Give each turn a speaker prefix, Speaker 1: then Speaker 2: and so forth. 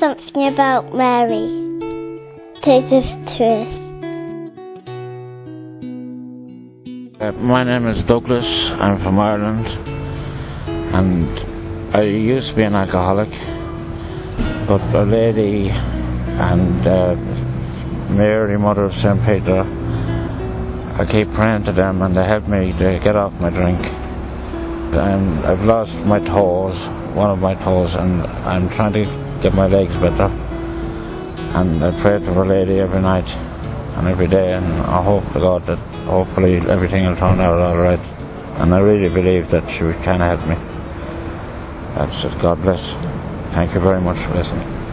Speaker 1: something about Mary. Take this truth.
Speaker 2: Uh, my name is Douglas. I'm from Ireland, and I used to be an alcoholic, but a lady and uh, Mary, Mother of St. Peter, I keep praying to them, and they help me to get off my drink. And I've lost my toes, one of my toes, and I'm trying to get my legs better. And I pray to Our Lady every night and every day, and I hope to God that hopefully everything will turn out all right. And I really believe that she can help me. That's it. God bless. Thank you very much for listening.